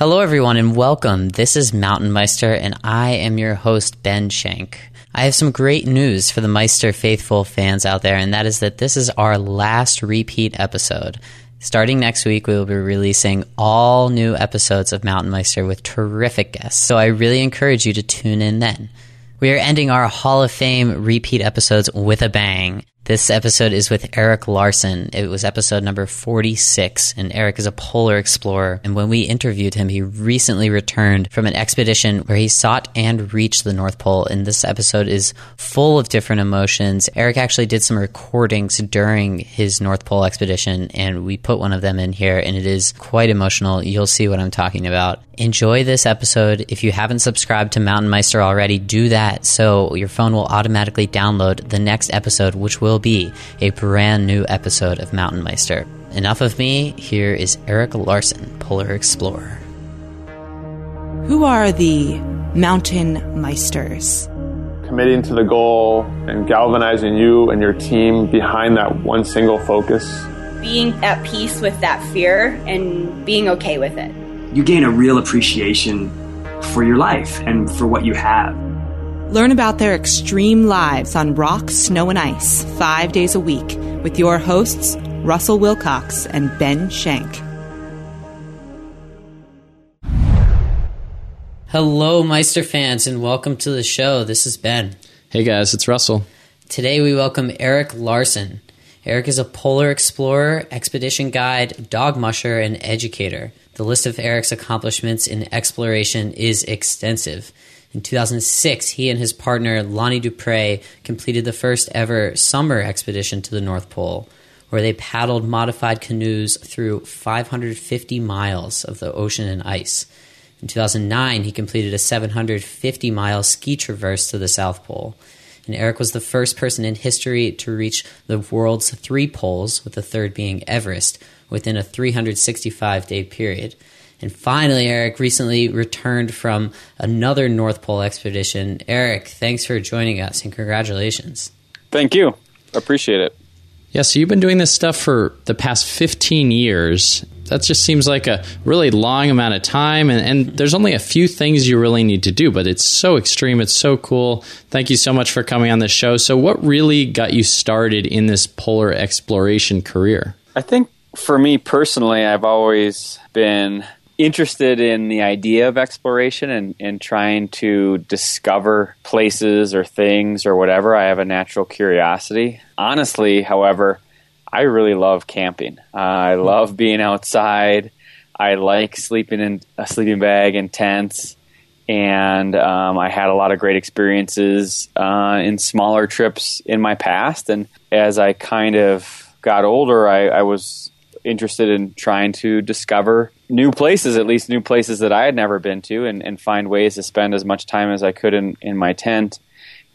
Hello, everyone, and welcome. This is Mountain Meister, and I am your host, Ben Shank. I have some great news for the Meister faithful fans out there, and that is that this is our last repeat episode. Starting next week, we will be releasing all new episodes of Mountain Meister with terrific guests, so I really encourage you to tune in then. We are ending our Hall of Fame repeat episodes with a bang. This episode is with Eric Larsen. It was episode number 46, and Eric is a polar explorer. And when we interviewed him, he recently returned from an expedition where he sought and reached the North Pole. And this episode is full of different emotions. Eric actually did some recordings during his North Pole expedition, and we put one of them in here, and it is quite emotional. You'll see what I'm talking about. Enjoy this episode. If you haven't subscribed to Mountain Meister already, do that so your phone will automatically download the next episode, which will be a brand new episode of Mountain Meister. Enough of me. Here is Eric Larsen, Polar Explorer. Who are the Mountain Meisters? Committing to the goal and galvanizing you and your team behind that one single focus. Being at peace with that fear and being okay with it. You gain a real appreciation for your life and for what you have. Learn about their extreme lives on rock, snow, and ice five days a week with your hosts, Russell Wilcox and Ben Shank. Hello, Meister fans, and welcome to the show. This is Ben. Hey guys, it's Russell. Today we welcome Eric Larsen. Eric is a polar explorer, expedition guide, dog musher, and educator. The list of Eric's accomplishments in exploration is extensive. In 2006, he and his partner Lonnie Dupre completed the first ever summer expedition to the North Pole, where they paddled modified canoes through 550 miles of the ocean and ice. In 2009, he completed a 750 mile ski traverse to the South Pole. And Eric was the first person in history to reach the world's three poles, with the third being Everest, within a 365 day period. And finally, Eric recently returned from another North Pole expedition. Eric, thanks for joining us and congratulations. Thank you. Appreciate it. Yeah, so you've been doing this stuff for the past 15 years. That just seems like a really long amount of time, and, and, there's only a few things you really need to do, but it's so extreme. It's so cool. Thank you so much for coming on the show. So, what really got you started in this polar exploration career? I think for me personally, I've always been interested in the idea of exploration and, and trying to discover places or things or whatever. I have a natural curiosity. Honestly, however, I really love camping. Uh, I love being outside. I like sleeping in a sleeping bag and tents. And um, I had a lot of great experiences uh, in smaller trips in my past. And as I kind of got older, I, I was interested in trying to discover new places, at least new places that I had never been to, and, and find ways to spend as much time as I could in, in my tent.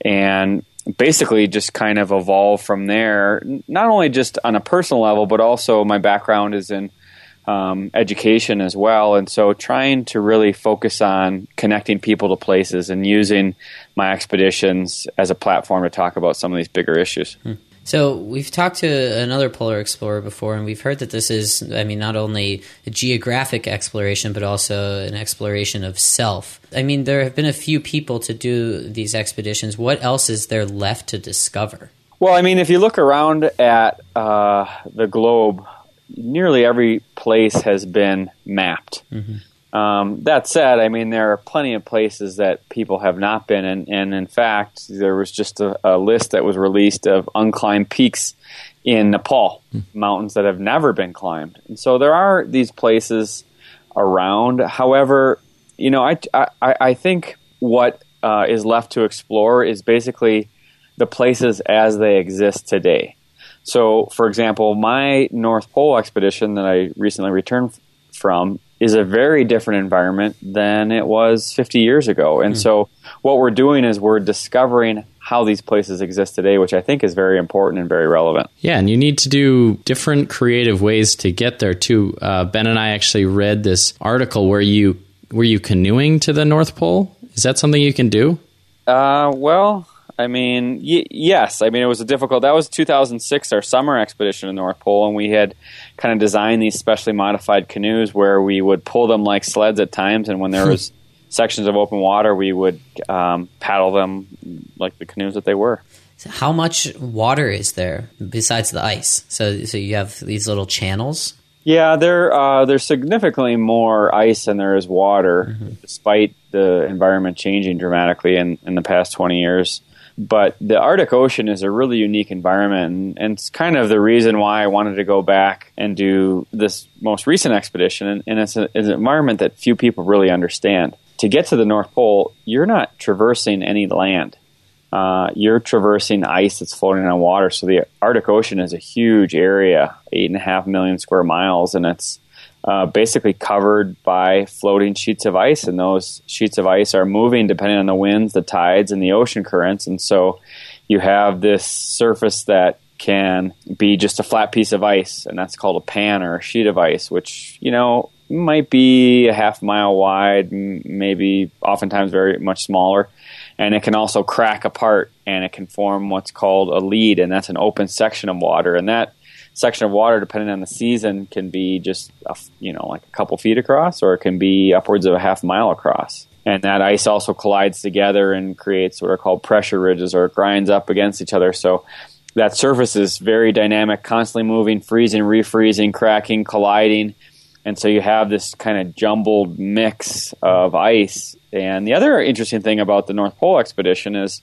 And basically just kind of evolve from there, not only just on a personal level, but also my background is in um, education as well. And so trying to really focus on connecting people to places and using my expeditions as a platform to talk about some of these bigger issues. Hmm. So we've talked to another polar explorer before, and we've heard that this is, I mean, not only a geographic exploration, but also an exploration of self. I mean, there have been a few people to do these expeditions. What else is there left to discover? Well, I mean, if you look around at uh, the globe, nearly every place has been mapped. Mm-hmm. Um, that said, I mean, there are plenty of places that people have not been, and, and in fact, there was just a, a, list that was released of unclimbed peaks in Nepal, mm. mountains that have never been climbed. And so there are these places around. However, you know, I, I, I think what uh, is left to explore is basically the places as they exist today. So, for example, my North Pole expedition that I recently returned from is a very different environment than it was 50 years ago. And mm. so what we're doing is we're discovering how these places exist today, which I think is very important and very relevant. Yeah, and you need to do different creative ways to get there too. Uh, ben and I actually read this article where you were you canoeing to the North Pole. Is that something you can do? Uh, well, I mean, y- yes. I mean, it was a difficult. That was 2006, our summer expedition to the North Pole, and we had kind of designed these specially modified canoes where we would pull them like sleds at times, and when there was sections of open water, we would um, paddle them like the canoes that they were. So how much water is there besides the ice? So, so you have these little channels. Yeah, there uh, there's significantly more ice than there is water, mm-hmm. despite the environment changing dramatically in, in the past 20 years. But the Arctic Ocean is a really unique environment, and, it's kind of the reason why I wanted to go back and do this most recent expedition. And, and it's, a, it's an environment that few people really understand. To get to the North Pole, you're not traversing any land. Uh, you're traversing ice that's floating on water. So the Arctic Ocean is a huge area, eight and a half million square miles, and it's uh, basically covered by floating sheets of ice. And those sheets of ice are moving depending on the winds, the tides, and the ocean currents. And so you have this surface that can be just a flat piece of ice, and that's called a pan or a sheet of ice, which, you know, might be a half mile wide, maybe oftentimes very much smaller and it can also crack apart and it can form what's called a lead, and that's an open section of water. And that section of water, depending on the season, can be just a, you know like a couple feet across, or it can be upwards of a half mile across. And that ice also collides together and creates what are called pressure ridges, or it grinds up against each other. So that surface is very dynamic, constantly moving, freezing, refreezing, cracking, colliding. And so you have this kind of jumbled mix of ice and the other interesting thing about the North Pole expedition is,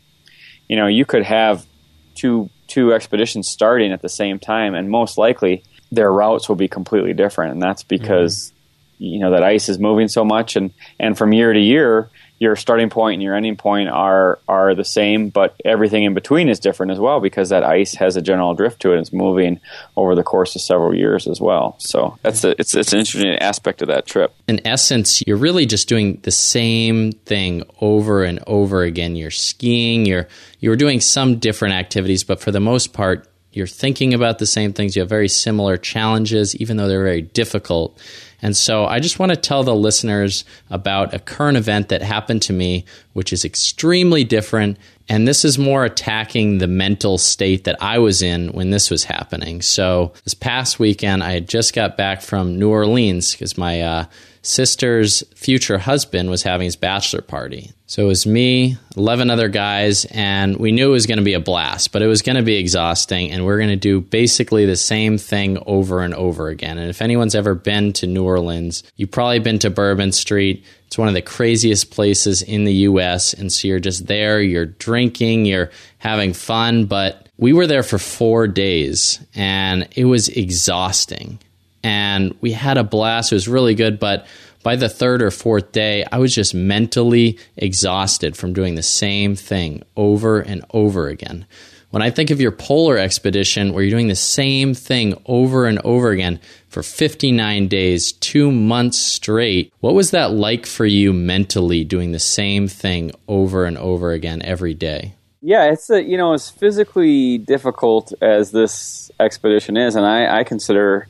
you know, you could have two two expeditions starting at the same time, and most likely their routes will be completely different, and that's because mm-hmm. you know that ice is moving so much, and and from year to year, your starting point and your ending point are are the same, but everything in between is different as well because that ice has a general drift to it. It's moving over the course of several years as well. So that's a, it's it's an interesting aspect of that trip. In essence, you're really just doing the same thing over and over again. You're skiing. You're you're doing some different activities, but for the most part, you're thinking about the same things. You have very similar challenges, even though they're very difficult. And so I just want to tell the listeners about a current event that happened to me, which is extremely different. And this is more attacking the mental state that I was in when this was happening. So this past weekend, I had just got back from New Orleans because my uh, sister's future husband was having his bachelor party. So it was me, 11 other guys, and we knew it was going to be a blast, but it was going to be exhausting. And we're going to do basically the same thing over and over again. And if anyone's ever been to New Orleans, you've probably been to Bourbon Street. It's one of the craziest places in the US. And so you're just there, you're drinking, you're having fun. But we were there for four days and it was exhausting and we had a blast. It was really good, but by the third or fourth day, I was just mentally exhausted from doing the same thing over and over again. When I think of your polar expedition where you're doing the same thing over and over again for 59 days, two months straight, what was that like for you mentally doing the same thing over and over again every day? Yeah, it's a, you know as physically difficult as this expedition is, and I, I consider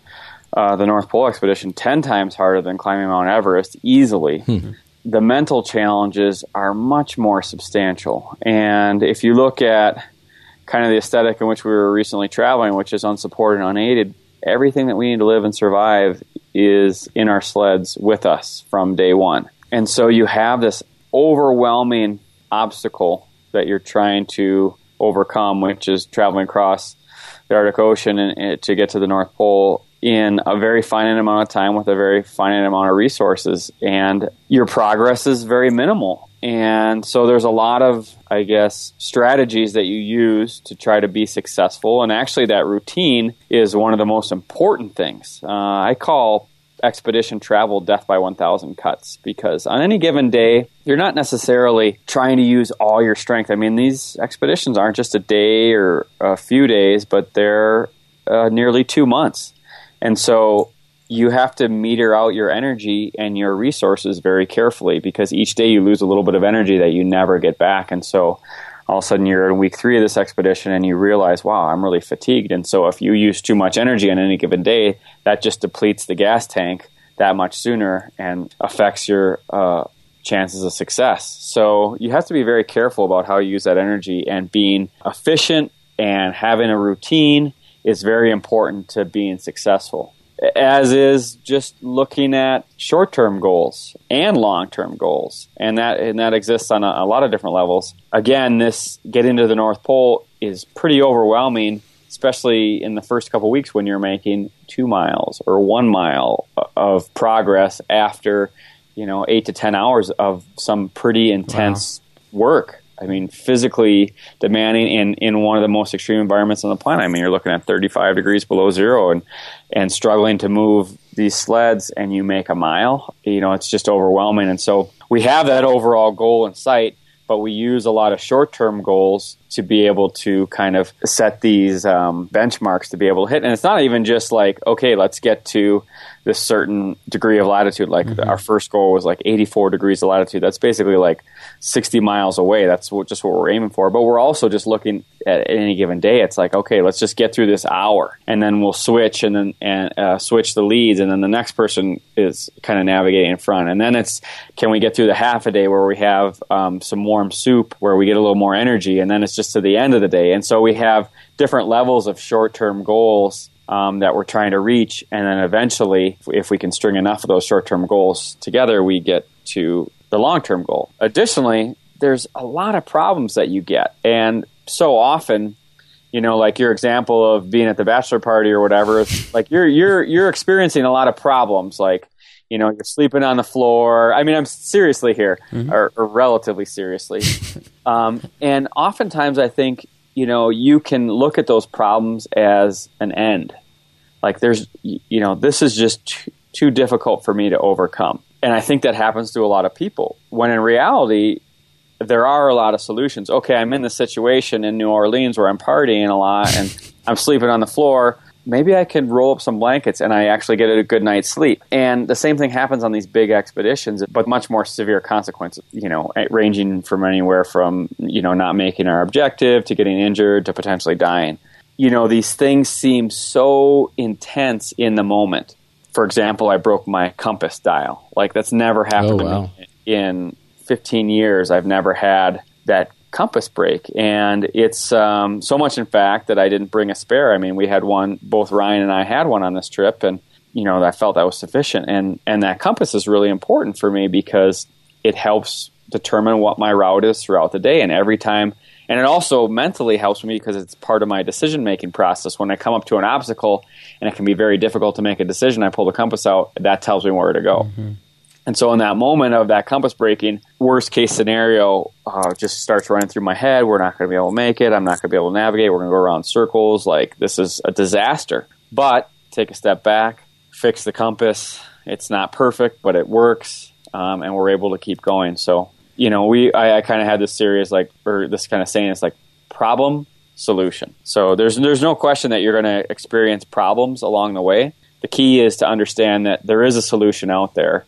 uh, the North Pole expedition 10 times harder than climbing Mount Everest easily. Mm-hmm. The mental challenges are much more substantial. And if you look at kind of the aesthetic in which we were recently traveling, which is unsupported and unaided, everything that we need to live and survive is in our sleds with us from day one. And so you have this overwhelming obstacle that you're trying to overcome, which is traveling across the Arctic Ocean and, and to get to the North Pole in a very finite amount of time with a very finite amount of resources and your progress is very minimal. And so there's a lot of i guess strategies that you use to try to be successful. And actually that routine is one of the most important things. Uh, i call expedition travel death by 1000 cuts because on any given day you're not necessarily trying to use all your strength. I mean these expeditions aren't just a day or a few days but they're uh, nearly two months and so you have to meter out your energy and your resources very carefully because each day you lose a little bit of energy that you never get back. And so all of a sudden you're in week three of this expedition and you realize, wow, I'm really fatigued. And so if you use too much energy on any given day, that just depletes the gas tank that much sooner and affects your uh, chances of success. So you have to be very careful about how you use that energy and being efficient and having a routine is very important to being successful. As is just looking at short-term goals and long-term goals, and that and that exists on a, a lot of different levels. Again, this getting to the North Pole is pretty overwhelming, especially in the first couple weeks when you're making two miles or one mile of progress after you know eight to ten hours of some pretty intense wow. work. I mean, physically demanding in, in one of the most extreme environments on the planet. I mean, you're looking at 35 degrees below zero and, and struggling to move these sleds and you make a mile. You know, it's just overwhelming. And so we have that overall goal in sight, but we use a lot of short term goals to be able to kind of set these um, benchmarks to be able to hit. And it's not even just like, okay, let's get to this certain degree of latitude. Like mm-hmm. our first goal was like 84 degrees of latitude. That's basically like 60 miles away. That's what, just what we're aiming for. But we're also just looking at any given day. It's like, okay, let's just get through this hour and then we'll switch and then and uh, switch the leads. And then the next person is kind of navigating in front. And then it's, can we get through the half a day where we have um, some warm soup where we get a little more energy? And then it's just to the end of the day. And so we have different levels of short term goals um, that we're trying to reach. And then eventually, if we can string enough of those short term goals together, we get to the long term goal. Additionally, there's a lot of problems that you get. And so often, you know, like your example of being at the bachelor party or whatever, like you're you're you're experiencing a lot of problems. Like, you know, you're sleeping on the floor. I mean, I'm seriously here, mm-hmm. or, or, relatively seriously. um, and oftentimes, I think you know you can look at those problems as an end like there's, you know, this is just too, too difficult for me to overcome. And I think that happens to a lot of people. When in reality, there are a lot of solutions. Okay, I'm in this situation in New Orleans where I'm partying a lot and I'm sleeping on the floor. Maybe I can roll up some blankets and I actually get a good night's sleep. And the same thing happens on these big expeditions, but much more severe consequences, you know, eh, ranging from anywhere from, you know, not making our objective to getting injured to potentially dying you know, these things seem so intense in the moment. For example, I broke my compass dial. Like that's never happened oh, wow. to me in 15 years. I've never had that compass break, and it's um, so much, in fact, that I didn't bring a spare. I mean, we had one. Both Ryan and I had one on this trip, and you know, I felt that was sufficient. And and that compass is really important for me because it helps determine what my route is throughout the day. And every time and it also mentally helps me because it's part of my decision making process. When I come up to an obstacle and it can be very difficult to make a decision, I pull the compass out. That tells me where to go. Mm-hmm. And so, in that moment of that compass breaking, worst case scenario uh, just starts running through my head. We're not going to be able to make it. I'm not going to be able to navigate. We're going to go around circles. Like, this is a disaster. But take a step back, fix the compass. It's not perfect, but it works. Um, and we're able to keep going. So, you know, we I, I kind of had this series like or this kind of saying it's like problem solution. So there's there's no question that you're going to experience problems along the way. The key is to understand that there is a solution out there.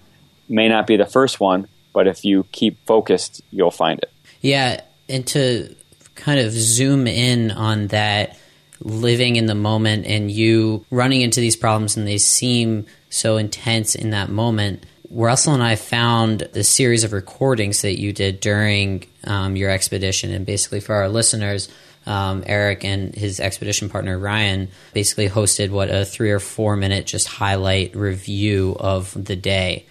May not be the first one, but if you keep focused, you'll find it. Yeah, and to kind of zoom in on that living in the moment and you running into these problems and they seem so intense in that moment Russell and I found the series of recordings that you did during um, your expedition, and basically for our listeners, um, Eric and his expedition partner Ryan basically hosted what a three or four minute just highlight review of the day.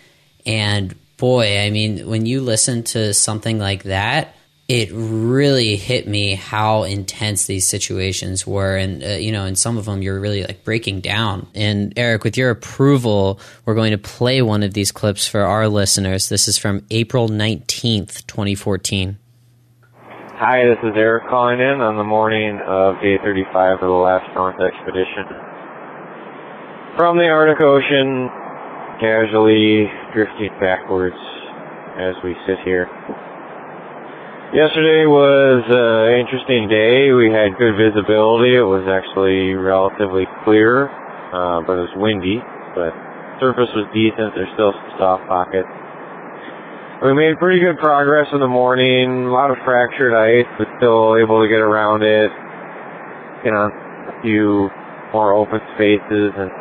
And boy, I mean, when you listen to something like that, it really hit me how intense these situations were. And uh, you know in some of them you're really like breaking down. And eric with your approval we're going to play one of these clips for our listeners. This is from april 19th 2014 hi this is eric calling in on the morning of day 35 of the last north expedition. From the arctic ocean casually drifting backwards as we sit here Yesterday was an interesting day. We had good visibility. It was actually relatively clear, uh, but it was windy. But surface was decent. There's still some soft pockets. We made pretty good progress in the morning. A lot of fractured ice, but still able to get around it. You know, a few more open spaces, and,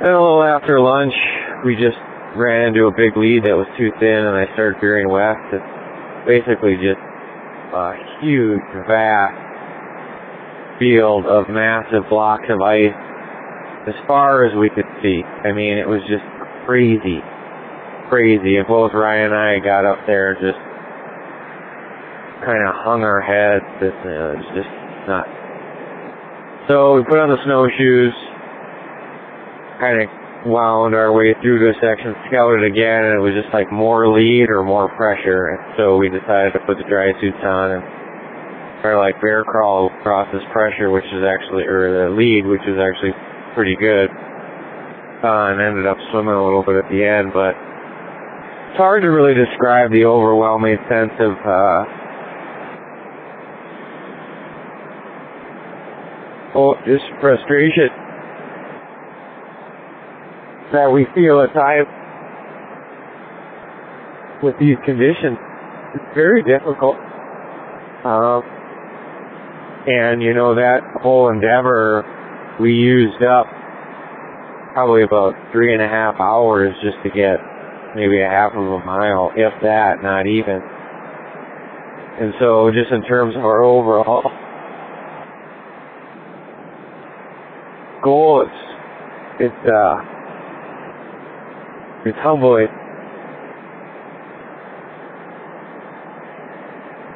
and a little after lunch, we just ran into a big lead that was too thin, and I started veering west. It's basically just a huge, vast field of massive blocks of ice as far as we could see. I mean, it was just crazy, crazy. And both Ryan and I got up there just kind of hung our heads. Uh, it was just nuts. So we put on the snowshoes, kind of wound our way through the section, scouted again, and it was just like more lead or more pressure. And so we decided to put the dry suits on and try to like bear crawl across this pressure, which is actually, or the lead, which is actually pretty good. Uh, and ended up swimming a little bit at the end, but it's hard to really describe the overwhelming sense of, uh, oh, just frustration that we feel at times with these conditions. It's very difficult. Um, and you know, that whole endeavor, we used up probably about three and a half hours just to get maybe a half of a mile, if that, not even. And so just in terms of our overall goal, it's, it's, uh, it's humbling.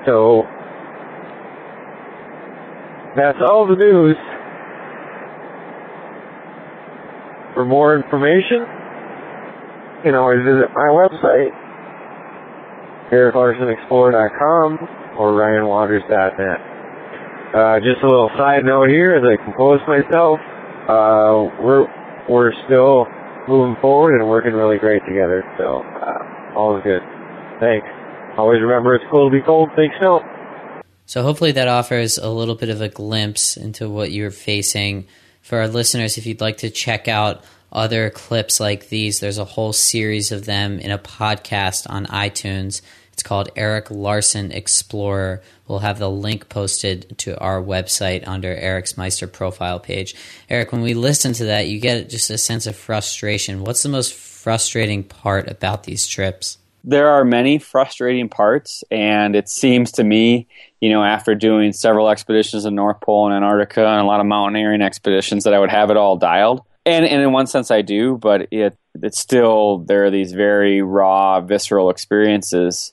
So, that's all the news. For more information, you can always visit my website, ericlarsenexplorer.com or ryanwaters.net. Uh, just a little side note here as I compose myself, uh, we're, we're still moving forward and working really great together, so, uh, all is good. Thanks. Always remember it's cool to be cold, Thanks, snow. So hopefully that offers a little bit of a glimpse into what you're facing. For our listeners, if you'd like to check out other clips like these, there's a whole series of them in a podcast on iTunes. It's called Eric Larsen Explorer. We'll have the link posted to our website under Eric's Meister profile page. Eric, when we listen to that, you get just a sense of frustration. What's the most frustrating part about these trips? there are many frustrating parts, and it seems to me, you know, after doing several expeditions in North Pole and Antarctica and a lot of mountaineering expeditions, that I would have it all dialed. And, and in one sense, I do, but it it's still there are these very raw, visceral experiences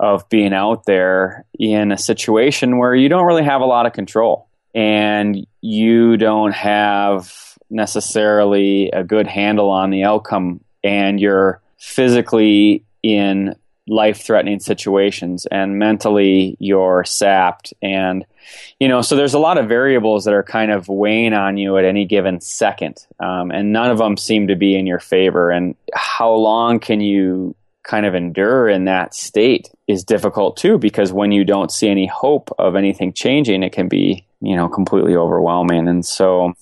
of being out there in a situation where you don't really have a lot of control, and you don't have necessarily a good handle on the outcome, and you're physically in life threatening situations and mentally you're sapped and you know so there's a lot of variables that are kind of weighing on you at any given second um, and none of them seem to be in your favor. And how long can you kind of endure in that state is difficult too because when you don't see any hope of anything changing it can be you know completely overwhelming. And so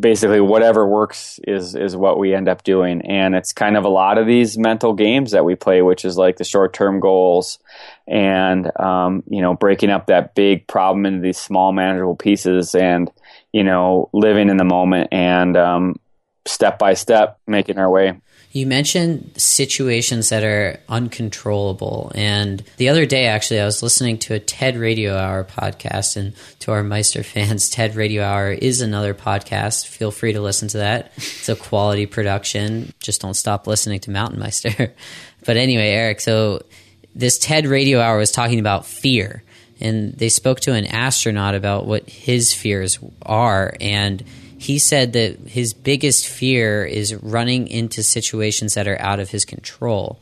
basically whatever works is is what we end up doing. And it's kind of a lot of these mental games that we play which is like the short term goals and um, you know breaking up that big problem into these small manageable pieces and you know living in the moment and um, step by step making our way you mentioned situations that are uncontrollable. And the other day, actually, I was listening to a TED Radio Hour podcast. And to our Meister fans, TED Radio Hour is another podcast. Feel free to listen to that. It's a quality production. Just don't stop listening to Mountain Meister. but anyway, Eric, so this TED Radio Hour was talking about fear. And they spoke to an astronaut about what his fears are. And he said that his biggest fear is running into situations that are out of his control.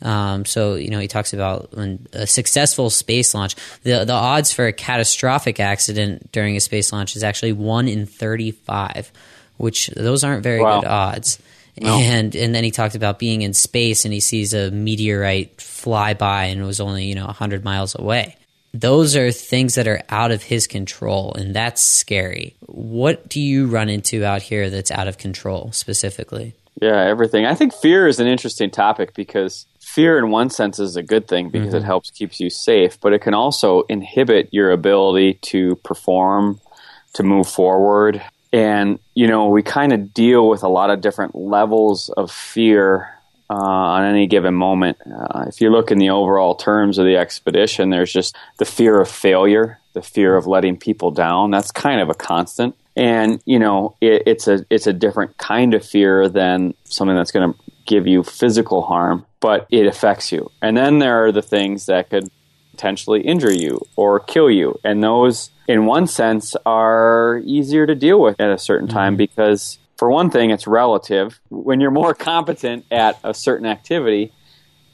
Um, so you know he talks about when a successful space launch, the the odds for a catastrophic accident during a space launch is actually one in thirty five, which those aren't very wow. good odds. No. And and then he talked about being in space and he sees a meteorite fly by and it was only you know hundred miles away those are things that are out of his control, and that's scary. What do you run into out here that's out of control specifically? Yeah, everything. I think fear is an interesting topic because fear, in one sense, is a good thing because mm-hmm. it helps keeps you safe, but it can also inhibit your ability to perform, to move forward. And, you know, we kind of deal with a lot of different levels of fear uh, on any given moment. Uh, if you look in the overall terms of the expedition, there's just the fear of failure, the fear of letting people down. That's kind of a constant. And you know, it, it's a it's a different kind of fear than something that's going to give you physical harm, but it affects you. And then there are the things that could potentially injure you or kill you, and those, in one sense, are easier to deal with at a certain time because for one thing, it's relative. When you're more competent at a certain activity,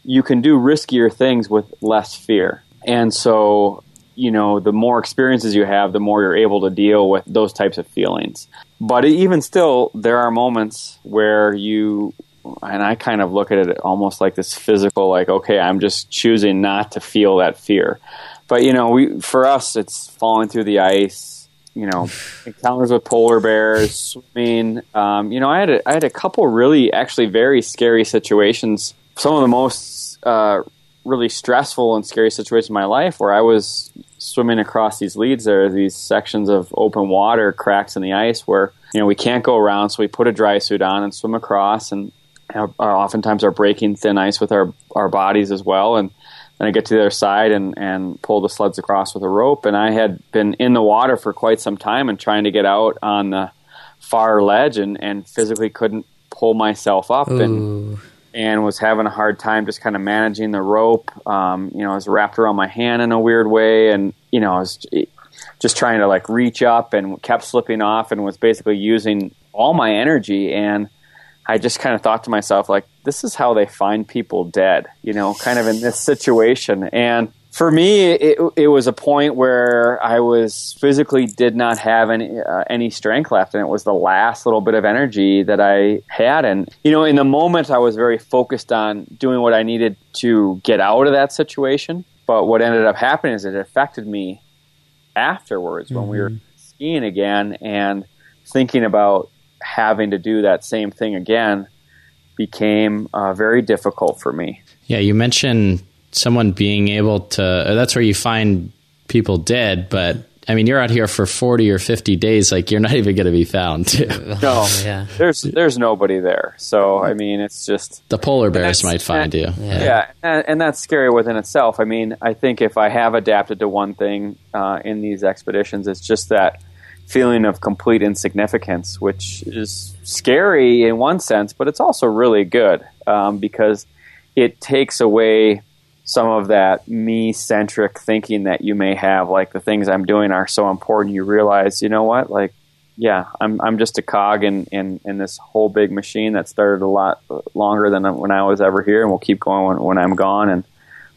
you can do riskier things with less fear. And so, you know, the more experiences you have, the more you're able to deal with those types of feelings. But even still, there are moments where you, and I kind of look at it almost like this physical, like, okay, I'm just choosing not to feel that fear. But, you know, we, for us, it's falling through the ice, you know, encounters with polar bears, swimming. Um, you know, I had a, I had a couple really actually very scary situations. Some of the most uh, really stressful and scary situations in my life where I was swimming across these leads. There are these sections of open water, cracks in the ice where you know we can't go around, so we put a dry suit on and swim across, and are, are oftentimes are breaking thin ice with our our bodies as well, and then I get to the other side and, and pull the sleds across with a rope. And I had been in the water for quite some time and trying to get out on the far ledge and, and physically couldn't pull myself up and and was having a hard time just kind of managing the rope. Um, you know, I was wrapped around my hand in a weird way, and you know, I was just trying to like reach up and kept slipping off, and was basically using all my energy and I just kind of thought to myself, like, this is how they find people dead, you know, kind of in this situation. And for me, it, it was a point where I was physically did not have any uh, any strength left, and it was the last little bit of energy that I had. And you know, in the moment, I was very focused on doing what I needed to get out of that situation. But what ended up happening is it affected me afterwards mm-hmm. when we were mm-hmm. skiing again and thinking about having to do that same thing again became uh, very difficult for me. Yeah, you mentioned someone being able to, uh, that's where you find people dead, but I mean, you're out here for 40 or 50 days, like you're not even going to be found. Too. No, yeah. there's there's nobody there. So I mean, it's just the polar bears might find and, you. Yeah, yeah and, and, that's scary within itself. I mean, I think if I have adapted to one thing uh, in these expeditions, it's just that feeling of complete insignificance, which is scary in one sense, but it's also really good um, because it takes away some of that me centric thinking that you may have. Like the things I'm doing are so important. You realize, you know what? Like, yeah, I'm I'm just a cog in, in, in this whole big machine that started a lot longer than when I was ever here, and will keep going when, when I'm gone. And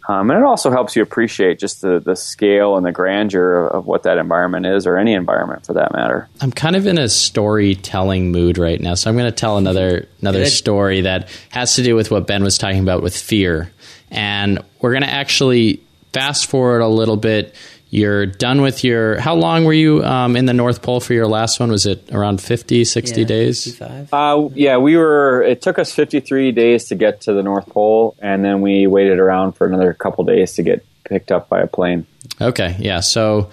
um, and it also helps you appreciate just the, the scale and the grandeur of, of, what that environment is, or any environment for that matter. I'm kind of in a storytelling mood right now, so I'm going to tell another another story that has to do with what Ben was talking about with fear, and we're going to actually fast forward a little bit you're done with your how long were you um, in the north pole for your last one? Was it around 50 60 yeah, days? uh, yeah we were it took us 53 days to get to the north pole and then we waited around for another couple days to get picked up by a plane. Okay yeah so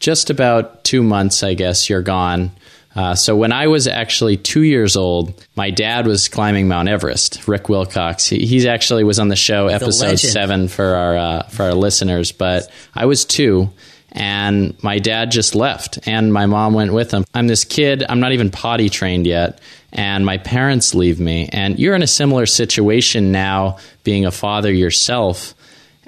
just about two months i guess you're gone uh, so when I was actually two years old, my dad was climbing Mount Everest. Rick Wilcox. He he's actually was on the show episode the seven for our uh, for our listeners. But I was two, and my dad just left, and my mom went with him. I'm this kid. I'm not even potty trained yet, and my parents leave me. And you're in a similar situation now, being a father yourself.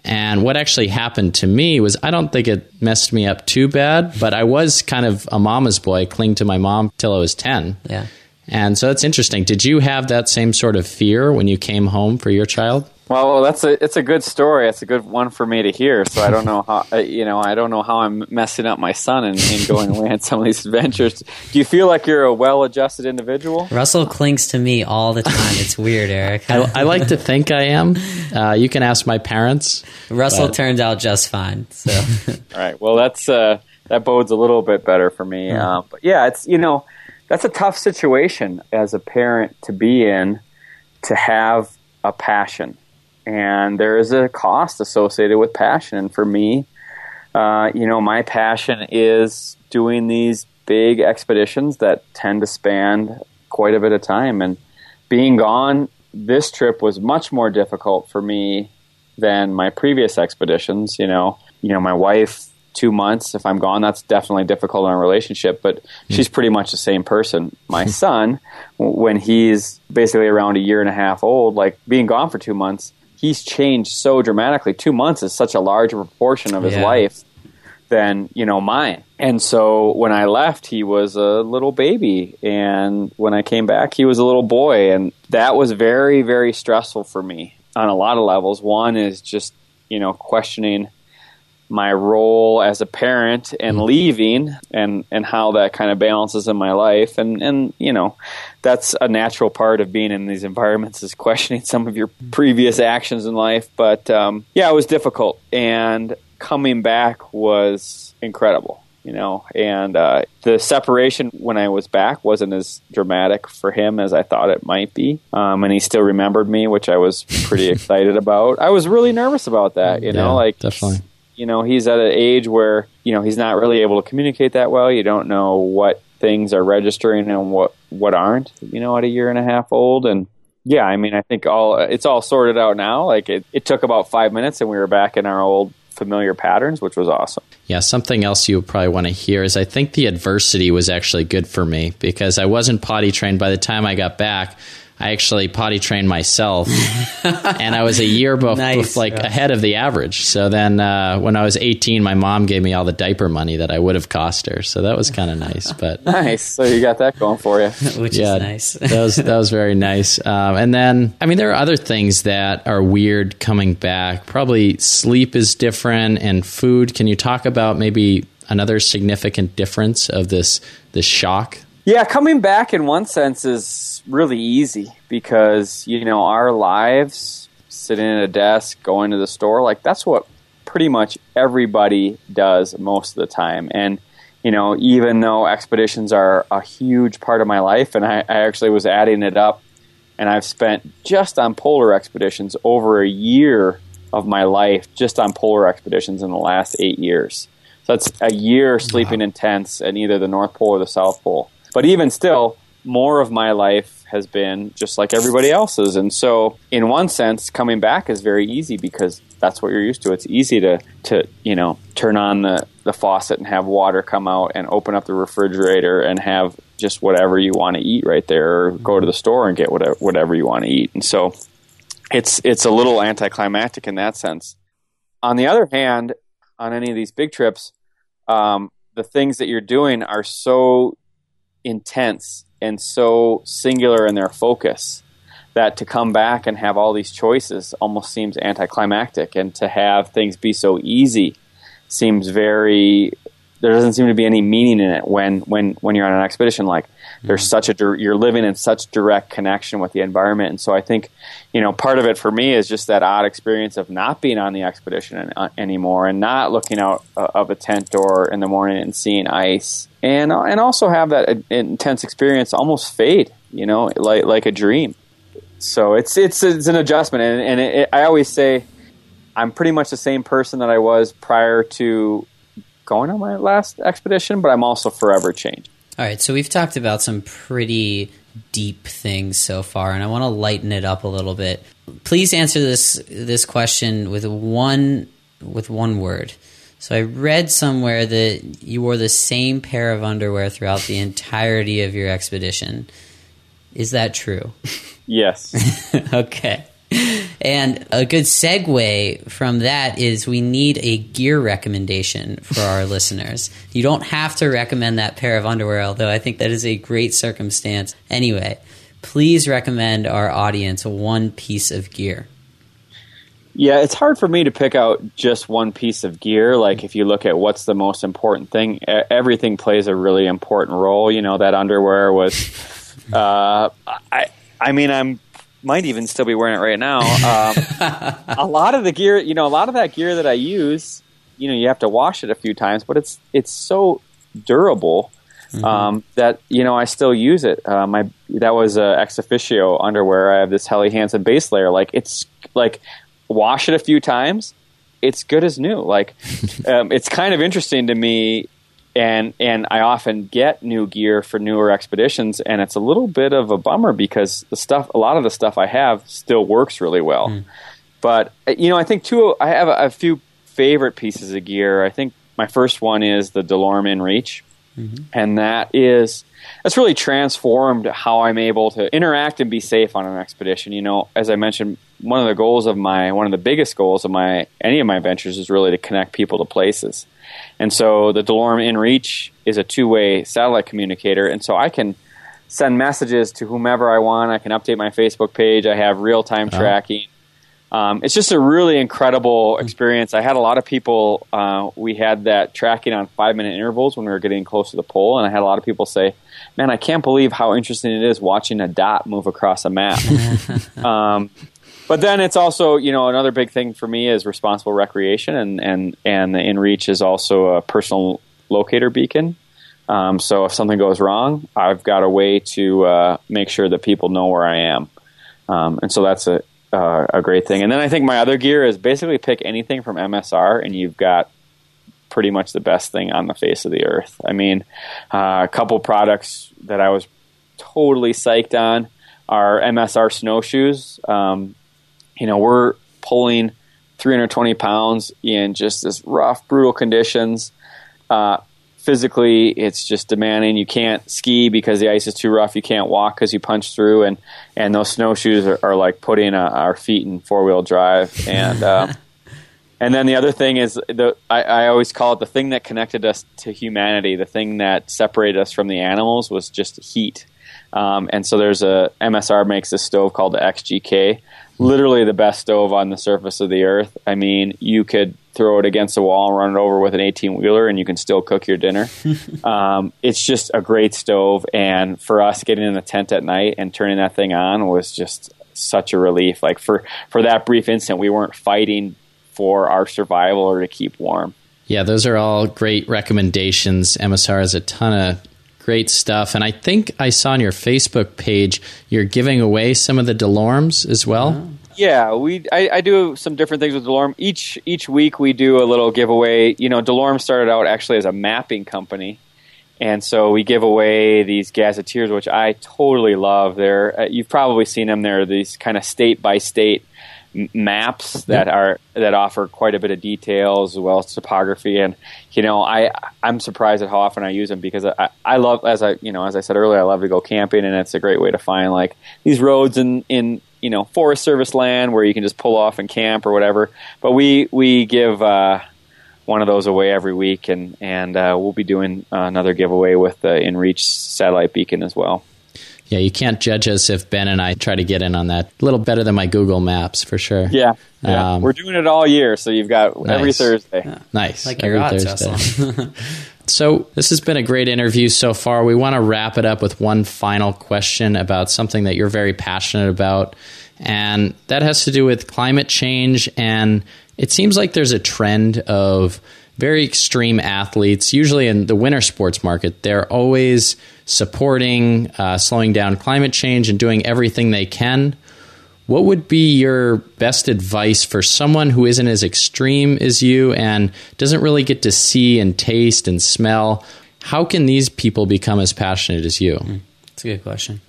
And what actually happened to me was I don't think it messed me up too bad, but I was kind of a mama's boy, cling to my mom till I was 10. Yeah. And so that's interesting. Did you have that same sort of fear when you came home for your child? Well, that's a it's a good story. It's a good one for me to hear. So I don't know how uh, you know I don't know how I'm messing up my son and, and going away on some of these adventures. Do you feel like you're a well-adjusted individual? Russell clings to me all the time. It's weird, Eric. I, I, like to think I am. Uh, you can ask my parents. Russell but. turned out just fine. So, all right. Well, that's uh, that bodes a little bit better for me. Uh, but yeah, it's you know that's a tough situation as a parent to be in to have a passion and there is a cost associated with passion. And for me, uh, you know, my passion is doing these big expeditions that tend to span quite a bit of time. And being gone this trip was much more difficult for me than my previous expeditions. You know, you know, my wife two months. If I'm gone, that's definitely difficult in a relationship, but she's pretty much the same person. My son, when he's basically around a year and a half old, like being gone for two months, he's changed so dramatically. Two months is such a large proportion of his Yeah. life than, you know, mine. And so when I left, he was a little baby. And when I came back, he was a little boy. And that was very, very stressful for me on a lot of levels. One is just, you know, questioning my role as a parent and leaving and and how that kind of balances in my life. And and you know that's a natural part of being in these environments is questioning some of your previous actions in life. But um, yeah it was difficult. And coming back was incredible you know? And uh, the separation when i was back wasn't as dramatic for him as i thought it might be. Um, and he still remembered me which i was pretty excited about. I was really nervous about that you know? Like definitely. You know he's at an age where you know he's not really able to communicate that well. You don't know what things are registering and what what aren't you know at a year and a half old. And yeah i mean i think all it's all sorted out now. Like it, it took about five minutes and we were back in our old familiar patterns which was awesome. Yeah, something else you probably want to hear is I think the adversity was actually good for me because I wasn't potty trained by the time I got back. I actually potty trained myself, and I was a year bef- Nice, bef- like yeah. ahead of the average. So then, uh, when I was 18, my mom gave me all the diaper money that I would have cost her. So that was kind of nice. But nice so you got that going for you which yeah, is nice. that was that was very nice. Um, and then, I mean, there are other things that are weird coming back. Probably sleep is different, and food. Can you talk about maybe another significant difference of this this shock? Yeah, coming back in one sense is really easy because, you know, our lives, sitting at a desk, going to the store, like that's what pretty much everybody does most of the time. And, you know, even though expeditions are a huge part of my life, and I, I actually was adding it up, and I've spent just on polar expeditions over a year of my life just on polar expeditions in the last eight years. So that's a year sleeping in tents at either the North Pole or the South Pole. But even still, more of my life has been just like everybody else's. And so, in one sense, coming back is very easy because that's what you're used to. It's easy to, to you know, turn on the, the faucet and have water come out and open up the refrigerator and have just whatever you want to eat right there or go to the store and get whatever, whatever you want to eat. And so, it's, it's a little anticlimactic in that sense. On the other hand, on any of these big trips, um, the things that you're doing are so intense and so singular in their focus that to come back and have all these choices almost seems anticlimactic and to have things be so easy seems very there doesn't seem to be any meaning in it when when when you're on an expedition. Like there's such a you're living in such direct connection with the environment. And so i think you know part of it for me is just that odd experience of not being on the expedition an, uh, anymore and not looking out uh, of a tent door in the morning and seeing ice. And uh, and also have that uh, intense experience almost fade you know like like a dream. So it's it's it's an adjustment. And, and it, it, i always say i'm pretty much the same person that i was prior to going on my last expedition but i'm also forever changed All right, so we've talked about some pretty deep things so far, and I want to lighten it up a little bit. Please answer this this question with one with one word. So I read somewhere that you wore the same pair of underwear throughout the entirety of your expedition. Is that true? yes okay. And a good segue from that is we need a gear recommendation for our listeners. You don't have to recommend that pair of underwear, although I think that is a great circumstance. Anyway, please recommend our audience one piece of gear. Yeah, it's hard for me to pick out just one piece of gear. Like if you look at what's the most important thing, everything plays a really important role. You know, that underwear was. Uh, I I mean, I'm might even still be wearing it right now. Um, a lot of the gear, you know, a lot of that gear that I use, you know, you have to wash it a few times, but it's it's so durable. Um, that you know I still use it. Uh, my that was uh, ExOfficio underwear. I have this Helly Hansen base layer. Like it's like wash it a few times, it's good as new. Like um, it's kind of interesting to me and and I often get new gear for newer expeditions, and it's a little bit of a bummer because the stuff, a lot of the stuff I have, still works really well. Mm. But you know, I think two. I have a, a, few favorite pieces of gear. I think my first one is the DeLorme InReach, mm-hmm. and that is that's really transformed how I'm able to interact and be safe on an expedition. You know, as I mentioned, one of the goals of my one of the biggest goals of my any of my ventures is really to connect people to places. And so the DeLorme InReach is a two-way satellite communicator, and so I can send messages to whomever I want. I can update my Facebook page. I have real-time oh. tracking. Um, it's just a really incredible experience. I had a lot of people. Uh, we had that tracking on five-minute intervals when we were getting close to the pole, and I had a lot of people say, "Man, I can't believe how interesting it is watching a dot move across a map." um, but then it's also you know another big thing for me is responsible recreation and and and the inreach is also a personal locator beacon um, so if something goes wrong i've got a way to uh, make sure that people know where i am um, and so that's a uh, a great thing. And then i think my other gear is basically pick anything from msr and you've got pretty much the best thing on the face of the earth. I mean uh, a couple products that i was totally psyched on are msr snowshoes. Um, you know, we're pulling 320 pounds in just this rough, brutal conditions. Uh, physically, it's just demanding. You can't ski because the ice is too rough. You can't walk because you punch through, and and those snowshoes are, are like putting a, our feet in four wheel drive. And uh, and then the other thing is the I, I always call it the thing that connected us to humanity. The thing that separated us from the animals was just heat. Um, and so there's a MSR makes this stove called the XGK literally the best stove on the surface of the earth. I mean, you could throw it against the wall and run it over with an 18 wheeler and you can still cook your dinner. um, it's just a great stove. And for us, getting in the tent at night and turning that thing on was just such a relief. Like for, for that brief instant, we weren't fighting for our survival or to keep warm. Yeah, those are all great recommendations. MSR has a ton of great stuff. And I think I saw on your Facebook page you're giving away some of the Delormes as well. Yeah, we I, I, do some different things with Delorme. Each each week we do a little giveaway. You know, Delorme started out actually as a mapping company, and so we give away these gazetteers, which I totally love. They're uh, you've probably seen them. They're these kind of state by state maps that are that offer quite a bit of details as well as topography. And you know i i'm surprised at how often i use them because i i love as i you know as i said earlier i love to go camping and it's a great way to find like these roads in in you know forest service land where you can just pull off and camp or whatever. But we we give uh one of those away every week and and uh, we'll be doing another giveaway with the inreach satellite beacon as well yeah, you can't judge us if Ben and I try to get in on that. A little better than my Google Maps for sure. Yeah, yeah. Um, we're doing it all year, so you've got nice. every Thursday. Yeah. Nice, like every Thursday. so this has been a great interview so far. We want to wrap it up with one final question about something that you're very passionate about, and that has to do with climate change. And it seems like there's a trend of very extreme athletes, usually in the winter sports market, they're always supporting uh, slowing down climate change and doing everything they can. What would be your best advice for someone who isn't as extreme as you and doesn't really get to see and taste and smell? How can these people become as passionate as you? Hmm. That's a good question.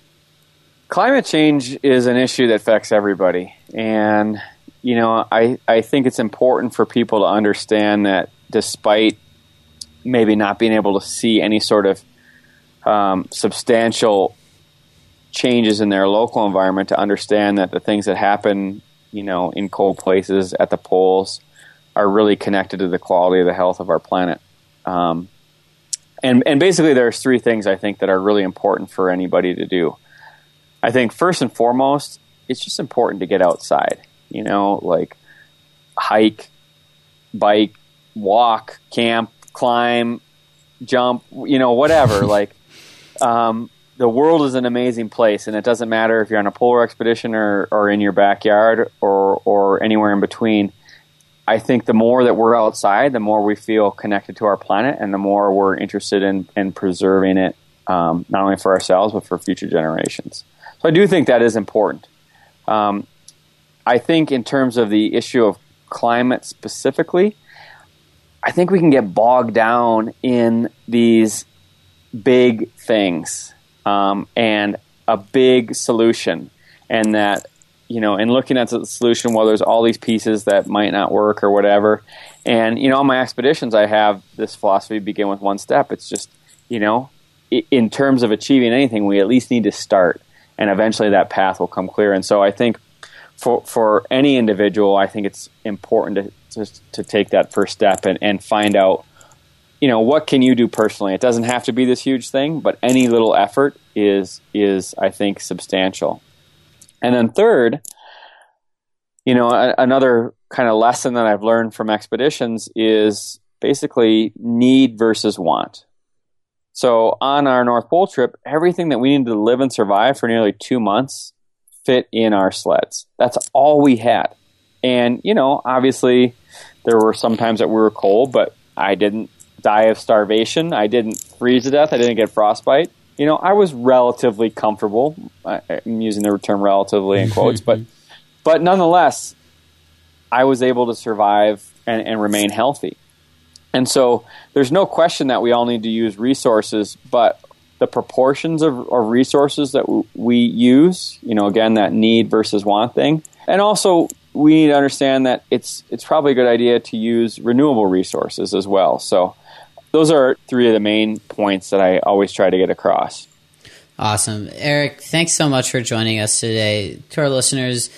Climate change is an issue that affects everybody. And, you know, I, I think it's important for people to understand that despite maybe not being able to see any sort of um, substantial changes in their local environment to understand that the things that happen, you know, in cold places at the poles are really connected to the quality of the health of our planet. Um, and and basically, there's three things I think that are really important for anybody to do. I think first and foremost, it's just important to get outside. You know, like hike, bike, walk, camp, climb, jump, you know, whatever. like, um, the world is an amazing place, and it doesn't matter if you're on a polar expedition or, or in your backyard or, or anywhere in between. I think the more that we're outside, the more we feel connected to our planet, and the more we're interested in, in preserving it, um, not only for ourselves, but for future generations. So I do think that is important. Um, I think, in terms of the issue of climate specifically, I think we can get bogged down in these big things um, and a big solution, and that you know, in looking at the solution, well, there's all these pieces that might not work or whatever. And you know, on my expeditions, I have this philosophy: begin with one step. It's just you know, in terms of achieving anything, we at least need to start, and eventually that path will come clear. And so I think for for any individual, I think it's important to just to take that first step and, and find out, you know, what can you do personally. It doesn't have to be this huge thing, but any little effort is is I think substantial. And then third, you know, a, another kind of lesson that I've learned from expeditions is basically need versus want. So on our North Pole trip, everything that we needed to live and survive for nearly two months fit in our sleds. That's all we had. And, you know, obviously there were some times that we were cold, but I didn't die of starvation. I didn't freeze to death. I didn't get frostbite. You know, I was relatively comfortable. I'm using the term relatively in quotes, but but nonetheless, I was able to survive and, and remain healthy. And so there's no question that we all need to use resources, but the proportions of, of resources that w- we use, you know, again, that need versus want thing. And also, we need to understand that it's, it's probably a good idea to use renewable resources as well. So those are three of the main points that I always try to get across. Awesome. Eric, thanks so much for joining us today. To our listeners,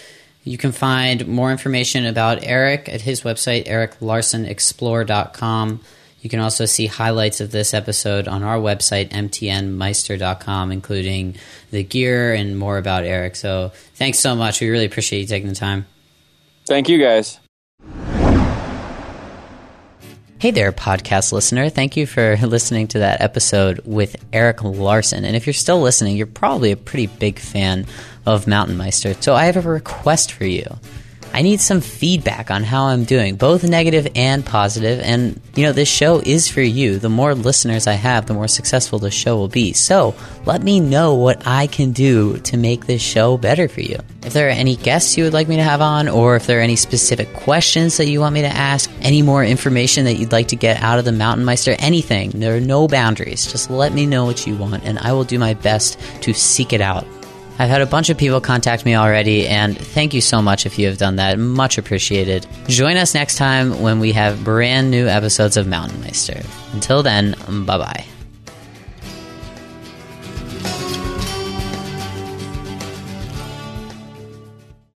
you can find more information about Eric at his website, ericlarsenexplorer.com. You can also see highlights of this episode on our website, mtnmeister.com, including the gear and more about Eric. So thanks so much. We really appreciate you taking the time. Thank you, guys. Hey there, podcast listener. Thank you for listening to that episode with Eric Larsen. And if you're still listening, you're probably a pretty big fan of Mountain Meister. So I have a request for you. I need some feedback on how I'm doing, both negative and positive. And, you know, this show is for you. The more listeners I have, the more successful the show will be. So let me know what I can do to make this show better for you. If there are any guests you would like me to have on, or if there are any specific questions that you want me to ask, any more information that you'd like to get out of the Mountain Meister, anything, there are no boundaries. Just let me know what you want, and I will do my best to seek it out. I've had a bunch of people contact me already, and thank you so much if you have done that. Much appreciated. Join us next time when we have brand new episodes of Mountain Meister. Until then, bye bye.